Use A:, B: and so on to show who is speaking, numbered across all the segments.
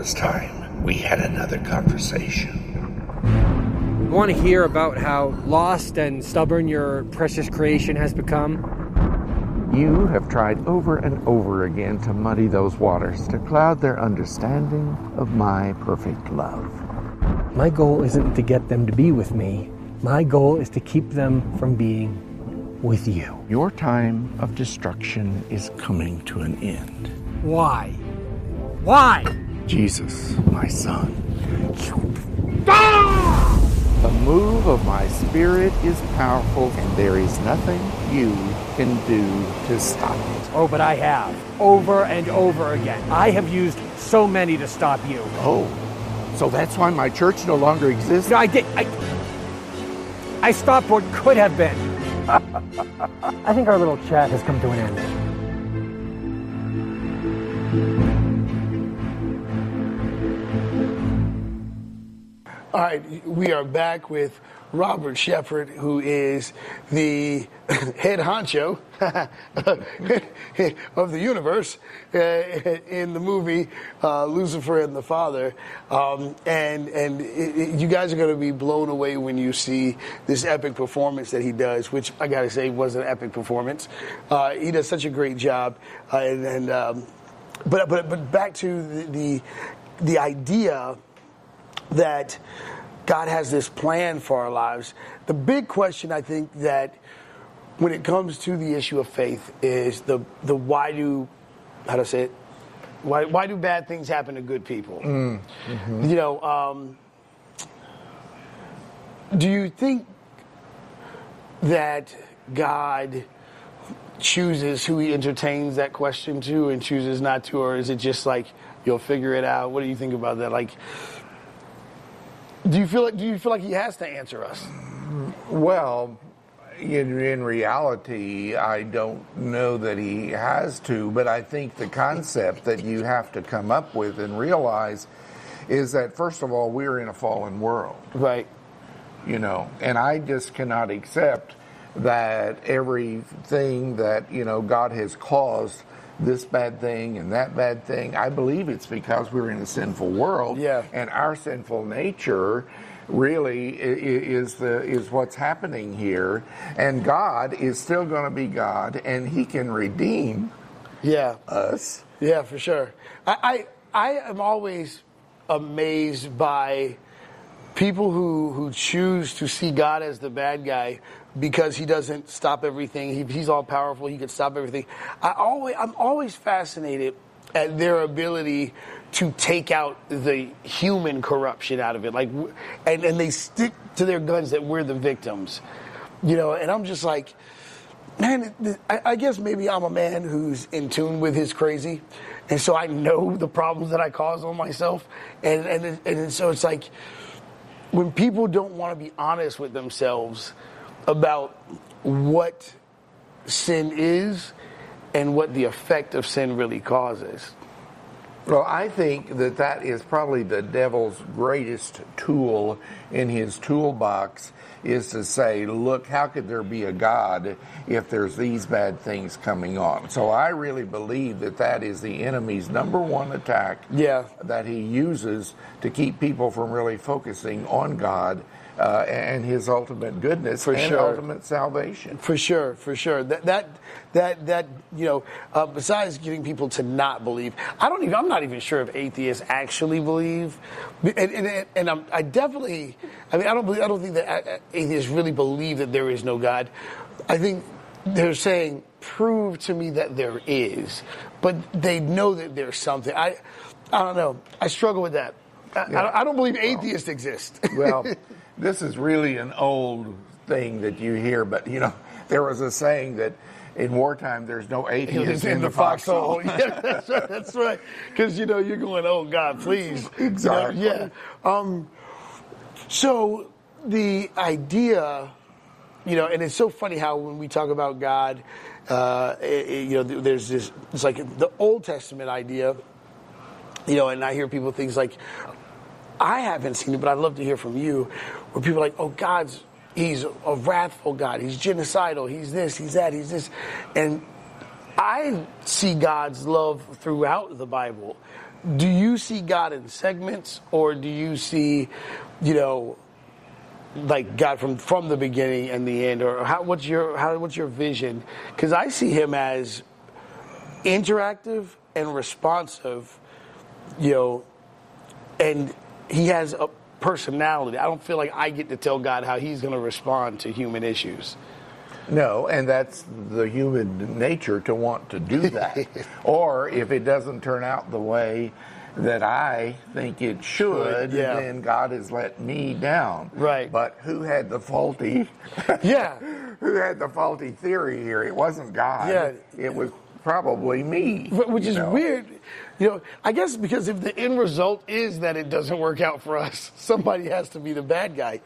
A: I was time we had another conversation.
B: You want to hear about how lost and stubborn your precious creation has become?
C: You have tried over and over again to muddy those waters, to cloud their understanding of my perfect love.
B: My goal isn't to get them to be with me. My goal is to keep them from being with you.
C: Your time of destruction is coming to an end.
B: Why? Why?
C: Jesus, my son. The move of my spirit is powerful, and there is nothing you can do to stop it.
B: Oh, but I have. Over and over again. I have used so many to stop you.
C: Oh, so that's why my church no longer exists?
B: No, I did. I, I stopped what could have been. I think our little chat has come to an end.
D: All right, we are back with Robert Shepherd, who is the head honcho of the universe uh, in the movie uh, Lucifer and the Father. Um, and and it, it, you guys are going to be blown away when you see this epic performance that he does, which I got to say was an epic performance. Uh, he does such a great job. Uh, and, and um, but, but, but back to the, the, the idea that God has this plan for our lives. The big question I think that when it comes to the issue of faith is the the why do how to say it why why do bad things happen to good people?
C: Mm, mm-hmm.
D: You know, um, do you think that God chooses who He entertains that question to and chooses not to, or is it just like you'll figure it out? What do you think about that? Like do you feel like do you feel like he has to answer us?
C: Well, in, in reality, I don't know that he has to, but I think the concept that you have to come up with and realize is that first of all, we're in a fallen world.
D: Right.
C: You know, and I just cannot accept that everything that, you know, God has caused this bad thing and that bad thing. I believe it's because we're in a sinful world.
D: Yeah.
C: And our sinful nature really is the is what's happening here and God is still going to be God and he can redeem
D: yeah
C: us
D: yeah for sure I, I I am always amazed by people who who choose to see God as the bad guy because he doesn't stop everything. He, he's all powerful. He can stop everything. I always, I'm always fascinated at their ability to take out the human corruption out of it. Like, and, and they stick to their guns that we're the victims, you know. And I'm just like, man, I, I guess maybe I'm a man who's in tune with his crazy, and so I know the problems that I cause on myself, and and and so it's like when people don't want to be honest with themselves about what sin is and what the effect of sin really causes.
C: Well, I think that that is probably the devil's greatest tool in his toolbox is to say, look, how could there be a God if there's these bad things coming on? So I really believe that that is the enemy's number one attack
D: yeah.
C: that he uses to keep people from really focusing on God uh, and His ultimate goodness
D: for
C: and
D: sure.
C: ultimate salvation.
D: For sure, for sure. That that that that you know, uh, besides getting people to not believe, I don't even. I'm not even sure if atheists actually believe, and and, and I'm, I definitely. I mean, I don't believe. I don't think that atheists really believe that there is no God. I think they're saying prove to me that there is, but they know that there's something. I I don't know. I struggle with that. I, yeah. I, I don't believe atheists well, exist.
C: well, this is really an old thing that you hear, but you know, there was a saying that in wartime there's no atheists in, in, the foxhole.
D: yeah, that's right. That's right. Because you know you're going, oh God, please.
C: Exactly.
D: yeah. Um, so the idea, you know, and it's so funny how when we talk about God, uh, it, you know, there's this. It's like the Old Testament idea. You know, and I hear people things like, I haven't seen it, but I'd love to hear from you, where people are like, oh, God's, he's a wrathful God, he's genocidal, he's this, he's that, he's this. And I see God's love throughout the Bible. Do you see God in segments, or do you see, you know, like God from from the beginning and the end, or how, what's your how what's your vision? Because I see Him as interactive and responsive, you know, and He has a personality. I don't feel like I get to tell God how He's going to respond to human issues.
C: No, and that's the human nature to want to do that. or if it doesn't turn out the way that I think it should,
D: Yeah.
C: then God has let me down.
D: Right.
C: But who had the faulty?
D: Yeah.
C: who had the faulty theory here? It wasn't God.
D: Yeah.
C: It was probably me.
D: Wh- Which is
C: know.
D: weird. You know, I guess because if the end result is that it doesn't work out for us, somebody has to be the bad guy.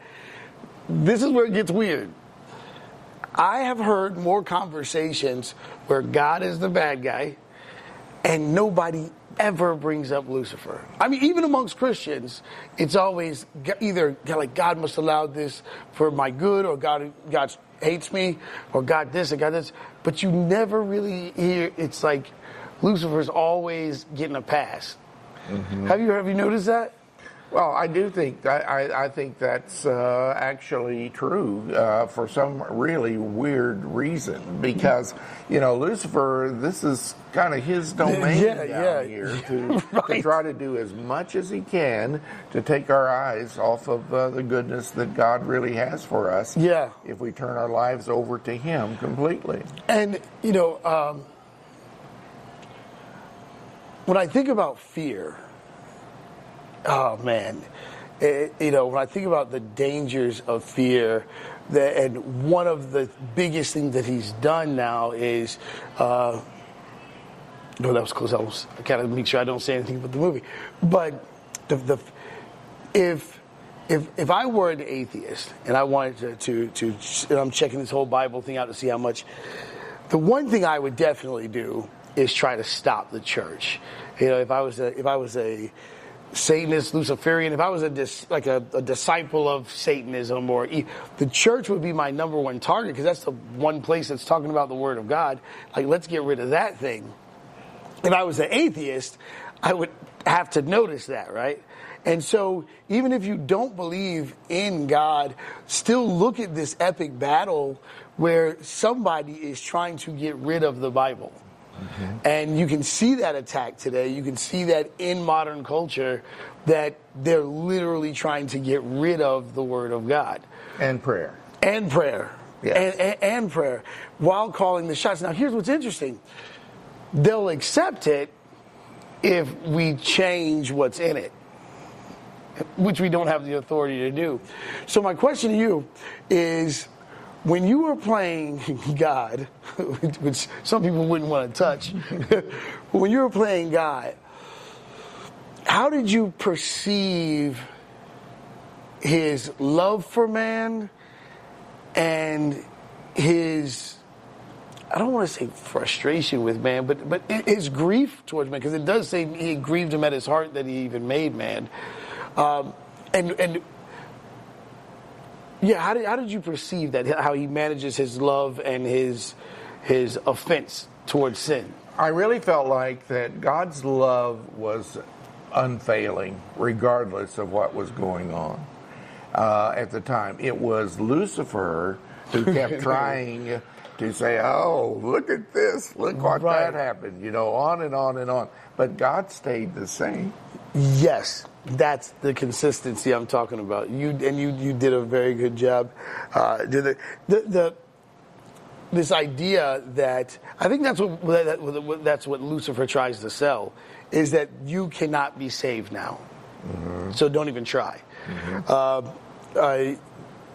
D: This is where it gets weird. I have heard more conversations where God is the bad guy and nobody ever brings up Lucifer. I mean, even amongst Christians, it's always either like God must allow this for my good, or God God hates me, or God this and God this. But you never really hear. It's like Lucifer's always getting a pass. Have you have you noticed that?
C: Well, I do think I, I, I think that's uh, actually true uh, for some really weird reason because you know Lucifer, this is kind of his domain
D: Yeah,
C: down
D: yeah.
C: here to, to
D: Right.
C: try to do as much as he can to take our eyes off of uh, the goodness that God really has for us.
D: Yeah.
C: if we turn our lives over to Him completely.
D: And you know, um, when I think about fear, oh man, it, you know, when I think about the dangers of fear, that, and one of the biggest things that he's done now is. Uh, no, that was close. I was I gotta make sure I don't say anything about the movie. But the, the if if if I were an atheist and I wanted to to, to and I'm checking this whole Bible thing out to see how much, the one thing I would definitely do is try to stop the church. You know, if I was a if I was a Satanist, Luciferian, if I was a dis, like a, a disciple of Satanism, or the church would be my number one target because that's the one place that's talking about the Word of God. Like, let's get rid of that thing if I was an atheist, I would have to notice that, right? And so, even if you don't believe in God, still look at this epic battle where somebody is trying to get rid of the Bible. Mm-hmm. And you can see that attack today. You can see that in modern culture that they're literally trying to get rid of the Word of God
C: And prayer.
D: and prayer.
C: Yes.
D: And, and, and prayer while calling the shots. Now, here's what's interesting they'll accept it if we change what's in it, which we don't have the authority to do. So, my question to you is when you were playing God, which some people wouldn't want to touch, when you were playing God, how did you perceive his love for man and his I don't want to say frustration with man, but but his grief towards man, because it does say he grieved him at his heart that he even made man, um, and and yeah, how did how did you perceive that? How he manages his love and his his offense towards sin?
C: I really felt like that God's love was unfailing, regardless of what was going on uh, at the time. It was Lucifer who kept trying to say, "Oh, look at this! Look what
D: Right.
C: that happened!" You know, on and on and on. But God stayed the same.
D: Yes, that's the consistency I'm talking about. You and you you did a very good job. Uh, did the, the the this idea that I think that's what that, that's what Lucifer tries to sell is that you cannot be saved now, so don't even try. Uh, uh,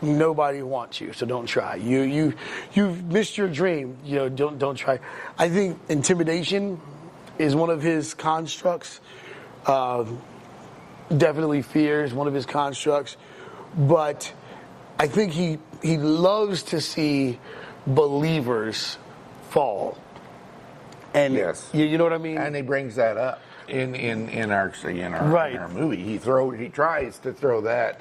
D: nobody wants you, so don't try. You you you've missed your dream. You know, don't don't try. I think intimidation is one of his constructs. Um, definitely fear is one of his constructs, but I think he he loves to see believers fall. And
C: Yes.
D: you, you know what I mean?
C: And he brings that up in in in our in our,
D: Right.
C: in our movie. He throw he tries to throw that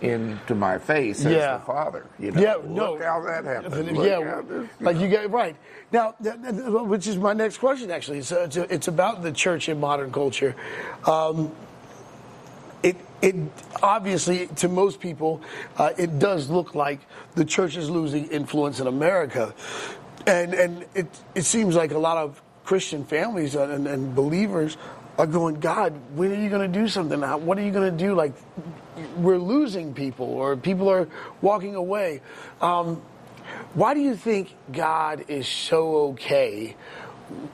C: into my face as
D: Yeah.
C: the Father. You know,
D: Yeah,
C: look
D: no.
C: how that happened. Look
D: yeah,
C: this-
D: like you get right now, th- th- which is my next question. Actually, so it's, it's about the church in modern culture. Um, it it obviously to most people, uh, it does look like the church is losing influence in America, and and it it seems like a lot of Christian families and, and believers are going, God, when are you going to do something? What are you going to do? Like we're losing people, or people are walking away. Um, why do you think God is so okay?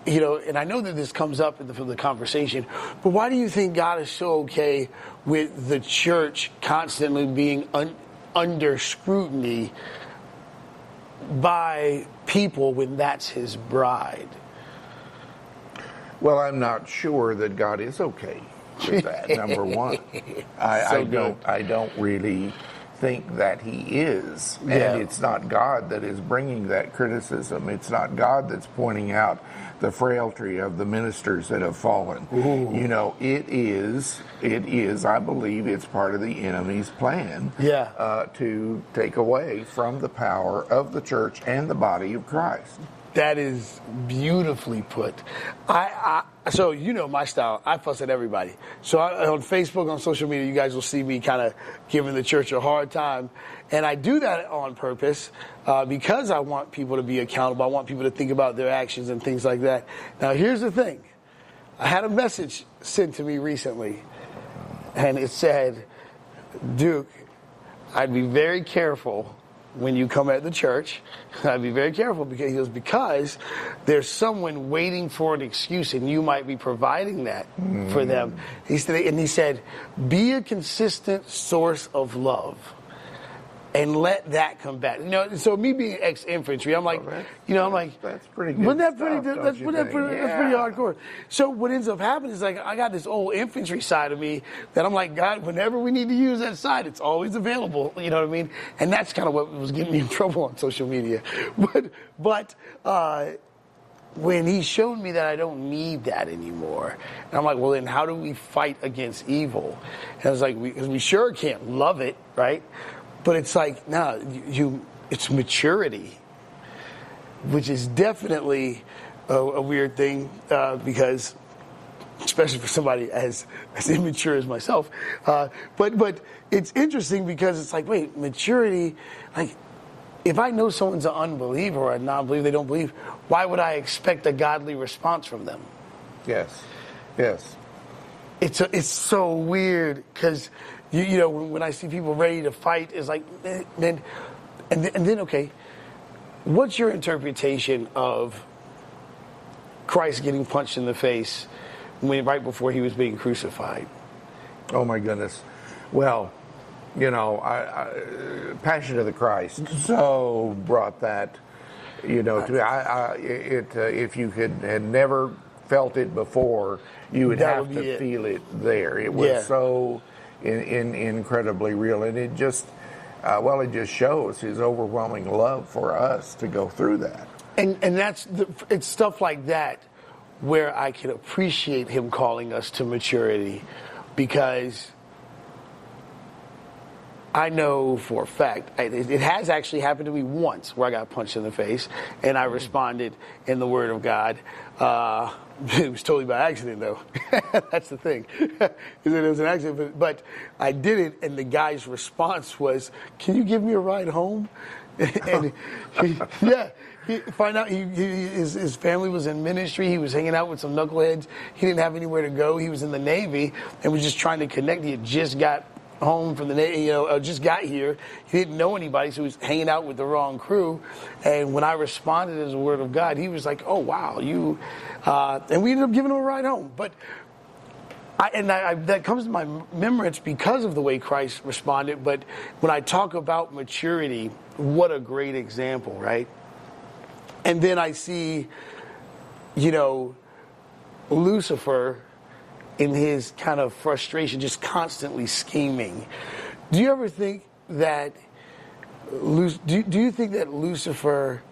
D: You know, and I know that this comes up in the, from the conversation, but why do you think God is so okay with the church constantly being un, under scrutiny by people when that's His bride?
C: Well, I'm not sure that God is okay with that. number one, I,
D: So
C: I don't. I don't really think that He is,
D: Yeah.
C: and it's not God that is bringing that criticism. It's not God that's pointing out the frailty of the ministers that have fallen. You know, it is. It is. I believe it's part of the enemy's plan.
D: Yeah.
C: Uh, to take away from the power of the church and the body of Christ.
D: That is beautifully put. I, I so you know my style. I fuss at everybody. So I, on Facebook, on social media, you guys will see me kind of giving the church a hard time, and I do that on purpose uh, because I want people to be accountable. I want people to think about their actions and things like that. Now, here's the thing. I had a message sent to me recently, and it said, "Duke, I'd be very careful when you come at the church. I'd be very careful because he goes, because there's someone waiting for an excuse and you might be providing that for mm. them. He said, and he said, be a consistent source of love. And let that come back. You know, so me being ex-infantry, I'm like,
C: that's-
D: you know, I'm like,
C: that's pretty good
D: Wasn't that pretty?
C: stuff,
D: that's,
C: you
D: wasn't that pretty, that's pretty hardcore. So what ends up happening is like I got this old infantry side of me that I'm like, God, whenever we need to use that side, it's always available. You know what I mean? And that's kind of what was getting me in trouble on social media. But but uh, when he showed me that I don't need that anymore, and I'm like, well, then how do we fight against evil? And I was like, because we, sure can't love it, right? But it's like, no, you, you it's maturity which is definitely a, a weird thing uh, because, especially for somebody as as immature as myself. Uh, but but it's interesting because it's like, wait, maturity, like. If I know someone's an unbeliever or a non-believer, they don't believe. Why would I expect a godly response from them?
C: Yes. Yes.
D: it's a, it's so weird because you you know when, when I see people ready to fight, it's like eh, man, and then, and then okay, what's your interpretation of Christ getting punched in the face when right before he was being crucified?
C: Oh my goodness. Well, you know, I, I, Passion of the Christ so brought that, you know, to me. I, I, it, uh, if you could had never felt it before, you would
D: That
C: have
D: would
C: to
D: it.
C: feel it there. It was
D: Yeah.
C: so in, in, incredibly real, and it just, uh, well, it just shows his overwhelming love for us to go through that.
D: And and that's the, it's stuff like that where I can appreciate him calling us to maturity because I know for a fact it, it has actually happened to me once where I got punched in the face and I responded in the Word of God. Uh, it was totally by accident, though. That's the thing. It was an accident, but, but I did it, and the guy's response was, "Can you give me a ride home?" and he, yeah, he, find out he, he, his, his family was in ministry. He was hanging out with some knuckleheads. He didn't have anywhere to go. He was in the Navy and was just trying to connect. He had just got home from the you know, uh, just got here. He didn't know anybody, so he was hanging out with the wrong crew. And when I responded as a word of God, he was like, "Oh wow, you," uh, and we ended up giving him a ride home. But I, and I, I, that comes to my remembrance because of the way Christ responded. But when I talk about maturity, what a great example, right? And then I see, you know, Lucifer in his kind of frustration, just constantly scheming. Do you ever think that? Do, do you think that Lucifer?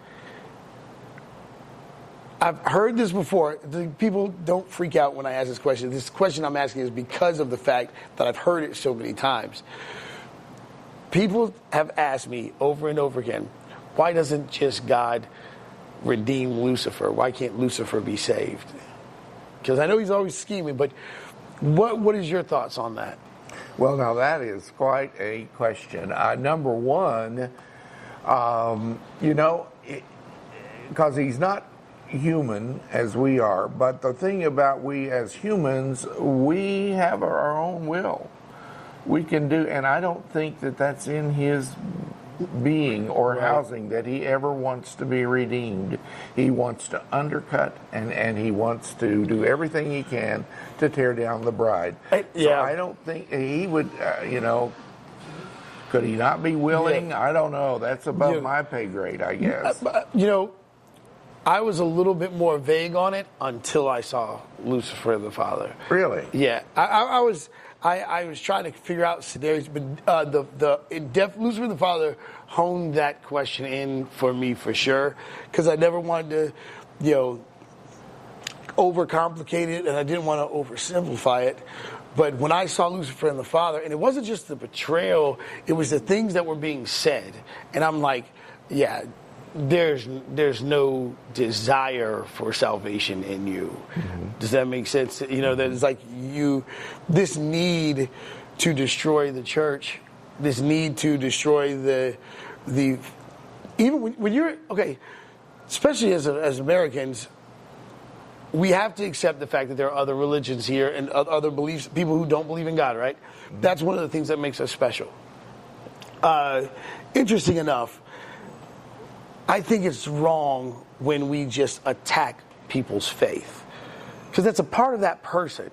D: I've heard this before. People don't freak out when I ask this question. This question I'm asking is because of the fact that I've heard it so many times. people have asked me over and over again, why doesn't just God redeem Lucifer? Why can't Lucifer be saved? Because I know he's always scheming, but what what is your thoughts on that?
C: Well, now that is quite a question. Uh, number one, um, you know, because he's not human as we are, but the thing about we as humans, we have our own will. We can do, and I don't think that that's in his being or housing that he ever wants to be redeemed. He wants to undercut and, and he wants to do everything he can to tear down the bride.
D: Uh, yeah.
C: So I don't think he would, uh, you know, could he not be willing?
D: Yeah.
C: I don't know. That's above my pay grade, I guess.
D: Uh, You know, I was a little bit more vague on it until I saw Lucifer the Father.
C: Really?
D: Yeah, I, I, I was I, I was trying to figure out scenarios, but uh, the the it def, Lucifer the Father honed that question in for me for sure because I never wanted to, you know, overcomplicate it and I didn't want to oversimplify it. But when I saw Lucifer and the Father, and it wasn't just the betrayal, it was the things that were being said. And I'm like, yeah, there's there's no desire for salvation in you. Does that make sense? You know, that it's like you this need to destroy the church, this need to destroy the the even when, when you're okay, especially as as Americans, we have to accept the fact that there are other religions here and other beliefs, people who don't believe in God, right? That's one of the things that makes us special. Uh, interesting enough, I think it's wrong when we just attack people's faith because that's a part of that person.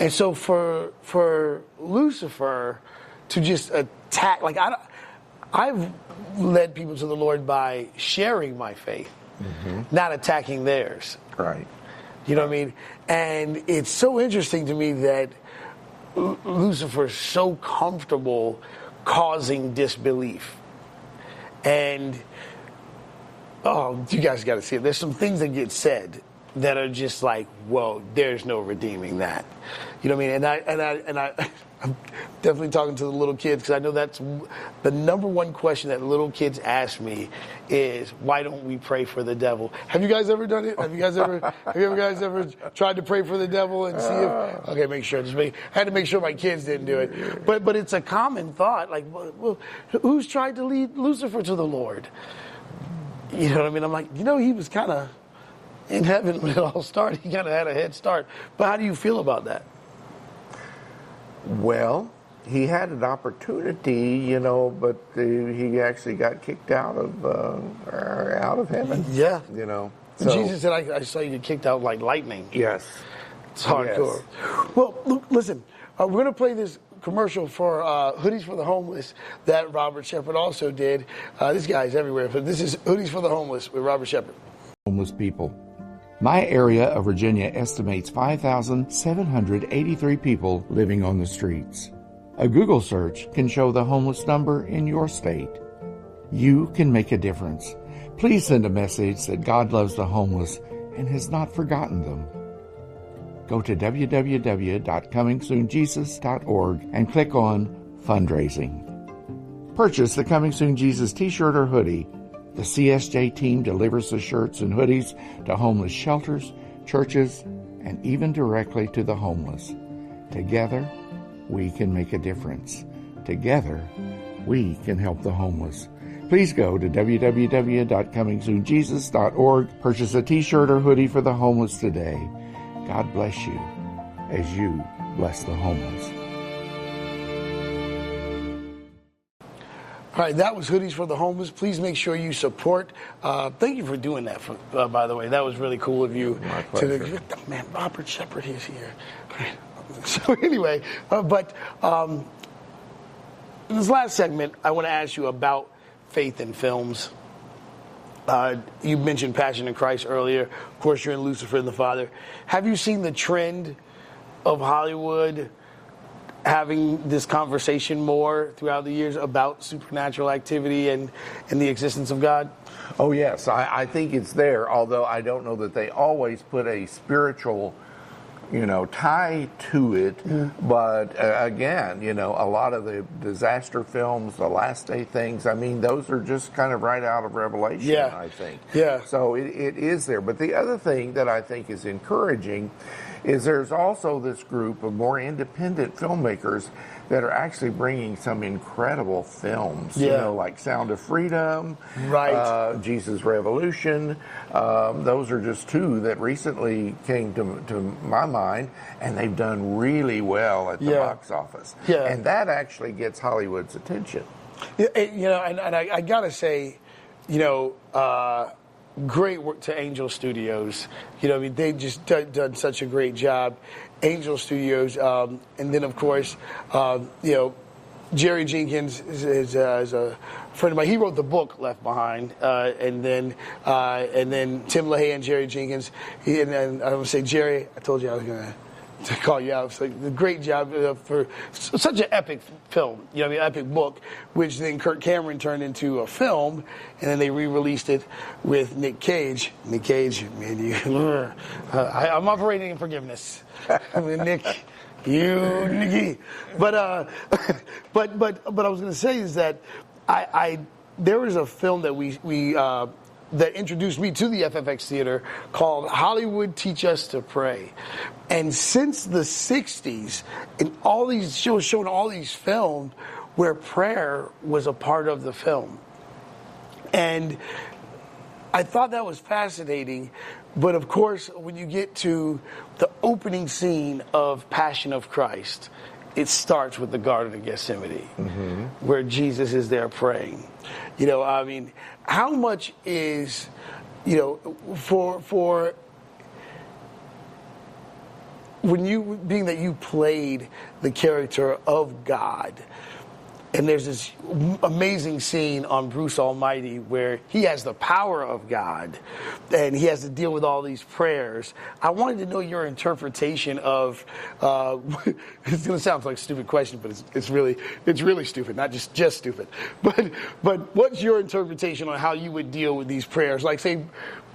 D: And so for for Lucifer to just attack, like I I've led people to the Lord by sharing my faith, mm-hmm. not attacking theirs.
C: Right.
D: You know what I mean? And it's so interesting to me that Lu- Lucifer's so comfortable causing disbelief. And oh, you guys got to see it. There's some things that get said that are just like, well, there's no redeeming that. You know what I mean? And I and I and I. I'm definitely talking to the little kids because I know that's the number one question that little kids ask me is why don't we pray for the devil? Have you guys ever done it? Have you guys ever have you guys ever tried to pray for the devil and see if uh. okay, make sure just make I had to make sure my kids didn't do it. But but it's a common thought like well, well, who's tried to lead Lucifer to the Lord? You know what I mean? I'm like, you know, he was kind of in heaven when it all started. He kind of had a head start. But how do you feel about that?
C: Well, he had an opportunity, you know, but uh, he actually got kicked out of uh, out of heaven.
D: Yeah.
C: You know. So,
D: Jesus said, I, I saw you get kicked out like lightning.
C: Yes.
D: It's hardcore. Well, look, listen, uh, we're going to play this commercial for uh, Hoodies for the Homeless that Robert Shepherd also did. Uh, this guy's everywhere, but this is Hoodies for the Homeless with Robert Shepherd.
C: homeless people. My area of Virginia estimates 5,783 people living on the streets. A Google search can show the homeless number in your state. You can make a difference. Please send a message that God loves the homeless and has not forgotten them. Go to www.comingsoonjesus.org and click on Fundraising. Purchase the Coming Soon Jesus t shirt or hoodie. The CSJ team delivers the shirts and hoodies to homeless shelters, churches, and even directly to the homeless. Together, we can make a difference. Together, we can help the homeless. Please go to www.comingsoonjesus.org, purchase a t shirt or hoodie for the homeless today. God bless you as you bless the homeless.
D: All right, that was Hoodies for the Homeless. Please make sure you support. Uh, thank you for doing that, for, uh, by the way. That was really cool of you.
C: My
D: to the-
C: pleasure.
D: man, Robert Shepherd is here. So, anyway, uh, but um, in this last segment, I want to ask you about faith in films. Uh, you mentioned Passion in Christ earlier. Of course, you're in Lucifer and the Father. Have you seen the trend of Hollywood having this conversation more throughout the years about supernatural activity and, and the existence of God?
C: Oh, yes, I, I think it's there, although I don't know that they always put a spiritual you know, tie to it. But uh, again, you know, a lot of the disaster films, the last day things, I mean, those are just kind of right out of Revelation,
D: Yeah.
C: I think.
D: Yeah.
C: So it, it is there. But the other thing that I think is encouraging is there's also this group of more independent filmmakers that are actually bringing some incredible films. You know, like Sound of Freedom,
D: Right.
C: uh, Jesus Revolution. Um, those are just two that recently came to, to my mind, and they've done really well at the
D: Yeah.
C: box office.
D: Yeah.
C: And that actually gets Hollywood's attention.
D: Yeah, You know, and, and I, I gotta say, you know, uh, great work to Angel Studios. You know, I mean, they just done, such a great job. Angel Studios, um, and then of course, um, you know, Jerry Jenkins is, is, uh, is a friend of mine. He wrote the book Left Behind, uh, and then uh, and then Tim LaHaye and Jerry Jenkins. He, and, and I would say, Jerry, I told you I was gonna to call you out. It's like a great job uh, for such an epic film, you know, mean, epic book, which then Kirk Cameron turned into a film, and then they re-released it with Nick Cage. Nick Cage, man, you, uh, I, I'm operating in forgiveness. I mean, Nick, you, Nicky, but uh, but but but I was going to say is that I, I there was a film that we we. Uh, that introduced me to the FFX Theater called Hollywood Teach Us to Pray. And since the 60s, in all these shows, showing all these films where prayer was a part of the film. And I thought that was fascinating. But of course, when you get to the opening scene of Passion of Christ, it starts with the Garden of Gethsemane, mm-hmm. where Jesus is there praying. You know, I mean, how much is, you know, for for when you being that you played the character of God, and there's this amazing scene on Bruce Almighty where he has the power of God and he has to deal with all these prayers. I wanted to know your interpretation of. Uh, it's going to sound like a stupid question, but it's, it's really it's really stupid, not just just stupid. But but what's your interpretation on how you would deal with these prayers? Like say,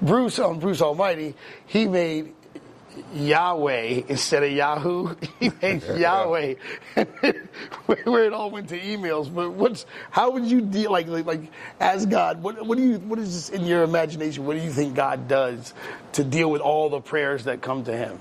D: Bruce on Bruce Almighty, he made Yahweh instead of Yahoo. He made Yahweh, where it all went to emails. But what's how would you deal like like, like as God? What what do you what is this in your imagination? What do you think God does to deal with all the prayers that come to Him?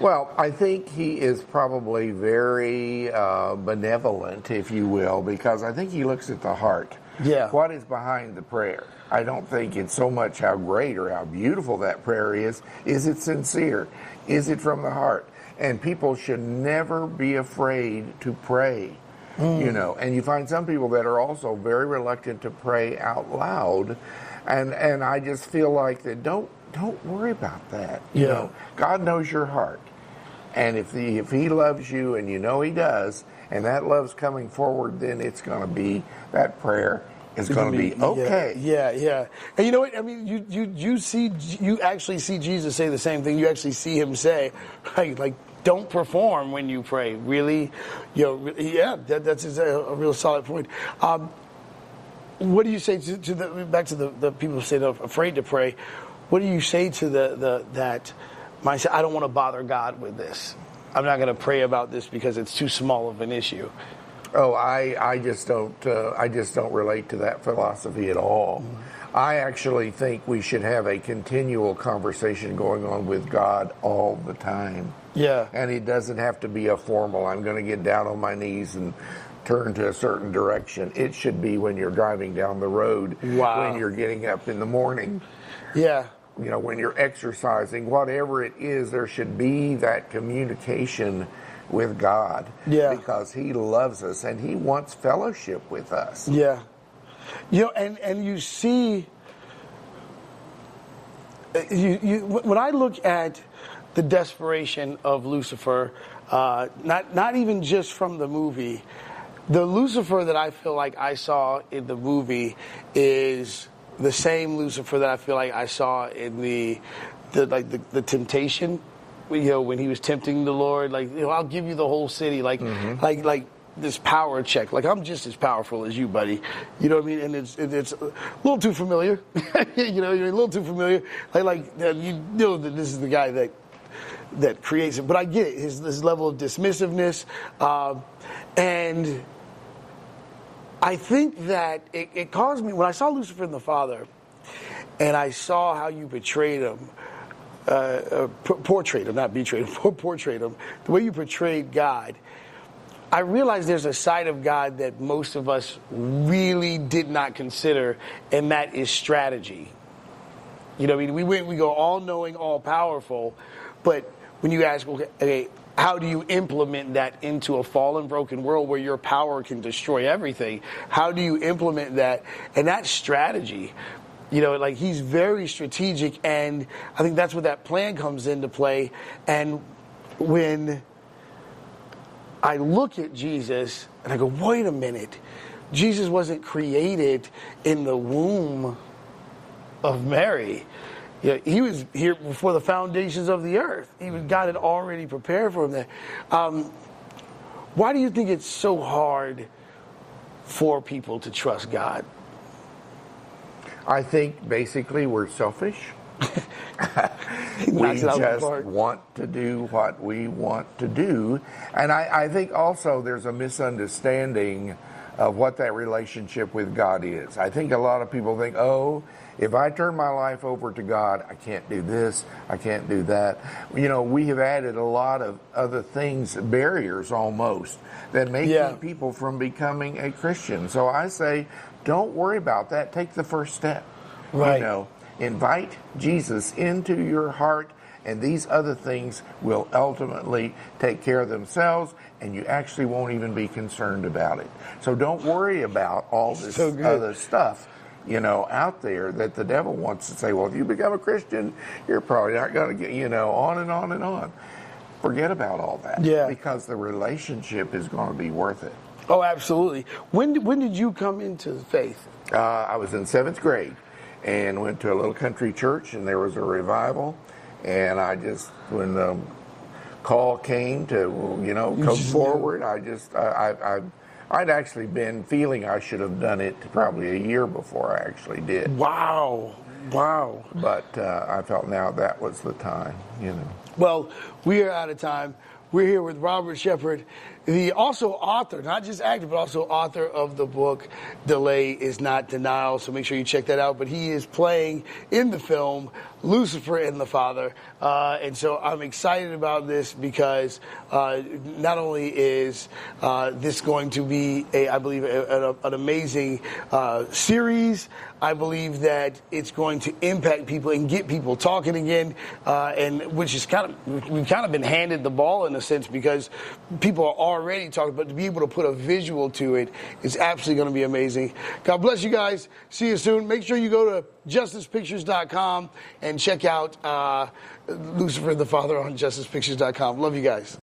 C: Well, I think he is probably very uh, benevolent, if you will, because I think he looks at the heart.
D: Yeah.
C: What is behind the prayer? I don't think it's so much how great or how beautiful that prayer is. Is it sincere? Is it from the heart? And people should never be afraid to pray. You mm. know, and you find some people that are also very reluctant to pray out loud, and and I just feel like that. Don't don't worry about that. You know, God knows your heart. And if he, if he loves you and you know he does, and that love's coming forward, then it's going to be that prayer is going to be okay.
D: Yeah, yeah, yeah. And you know what? I mean, you you you see, you actually see Jesus say the same thing. You actually see him say, like, like don't perform when you pray. Really, you know, yeah, that, that's a, a real solid point. Um, what do you say to, to the back to the, the people who say they're afraid to pray? What do you say to the, the that mindset? I don't want to bother God with this. I'm not going to pray about this because it's too small of an issue.
C: Oh, I, I just don't uh, I just don't relate to that philosophy at all. I actually think we should have a continual conversation going on with God all the time.
D: Yeah.
C: And it doesn't have to be a formal, I'm going to get down on my knees and turn to a certain direction. It should be when you're driving down the road,
D: Wow.
C: when you're getting up in the morning,
D: Yeah.
C: you know, when you're exercising, whatever it is, there should be that communication with God.
D: Yeah.
C: Because He loves us and He wants fellowship with us.
D: Yeah. You know, and, and you see, you, you, when I look at the desperation of Lucifer, uh, not, not even just from the movie, the Lucifer that I feel like I saw in the movie is the same Lucifer that I feel like I saw in the, the like the, the temptation you know, when he was tempting the Lord, like, you know, I'll give you the whole city, like, like, like this power check. Like, I'm just as powerful as you, buddy. You know what I mean? And it's it's a little too familiar. you know, you're a little too familiar. Like, like uh, you know that this is the guy that that creates it. But I get it, his, his level of dismissiveness. Uh, and I think that it, it caused me, when I saw Lucifer and the Father, and I saw how you portrayed him, uh, uh, portrayed him, not betrayed him, portrayed him, the way you portrayed God, I realize there's a side of God that most of us really did not consider, and that is strategy. You know, I mean, we went, we go all knowing, all powerful, but when you ask, okay, okay, how do you implement that into a fallen, broken world where your power can destroy everything? How do you implement that? And that strategy, you know, like he's very strategic, and I think that's where that plan comes into play. And when I look at Jesus and I go, wait a minute, Jesus wasn't created in the womb of Mary. Yeah, he was here before the foundations of the earth. Even God had already prepared for him there. Um, why do you think it's so hard for people to trust God?
C: I think basically we're selfish. we just want to do what we want to do. And I, I, think also there's a misunderstanding of what that relationship with God is. I think a lot of people think, oh, if I turn my life over to God, I can't do this, I can't do that. You know, we have added a lot of other things, barriers almost, that may yeah. keep people from becoming a Christian. So I say, don't worry about that. Take the first step.
D: Right.
C: You know, invite Jesus into your heart and these other things will ultimately take care of themselves and you actually won't even be concerned about it. So don't worry about all this so other stuff you know, out there that the devil wants to say, well, if you become a Christian, you're probably not going to get, you know, on and on and on. Forget about all that.
D: Yeah.
C: Because the relationship is going to be worth it.
D: Oh, absolutely. When, when did you come into faith?
C: Uh, I was in seventh grade and went to a little country church, and there was a revival. And I just, when the call came to, you know, come forward, I just, I, I, I I'd actually been feeling I should have done it probably a year before I actually did.
D: Wow. Wow.
C: But uh, I felt now that was the time, you know.
D: Well, we are out of time. We're here with Robert Shepherd, the also author, not just actor, but also author of the book Delay is Not Denial. So make sure you check that out. But he is playing in the film Lucifer and the Father. Uh, and so I'm excited about this because uh, not only is uh, this going to be, a, I believe, a, a, an amazing uh, series, I believe that it's going to impact people and get people talking again, uh, and which is kind of we've kind of been handed the ball in a sense because people are already talking, but to be able to put a visual to it is absolutely going to be amazing. God bless you guys. See you soon. Make sure you go to justicepictures.com and check out uh, Lucifer the Father on justicepictures.com. Love you guys.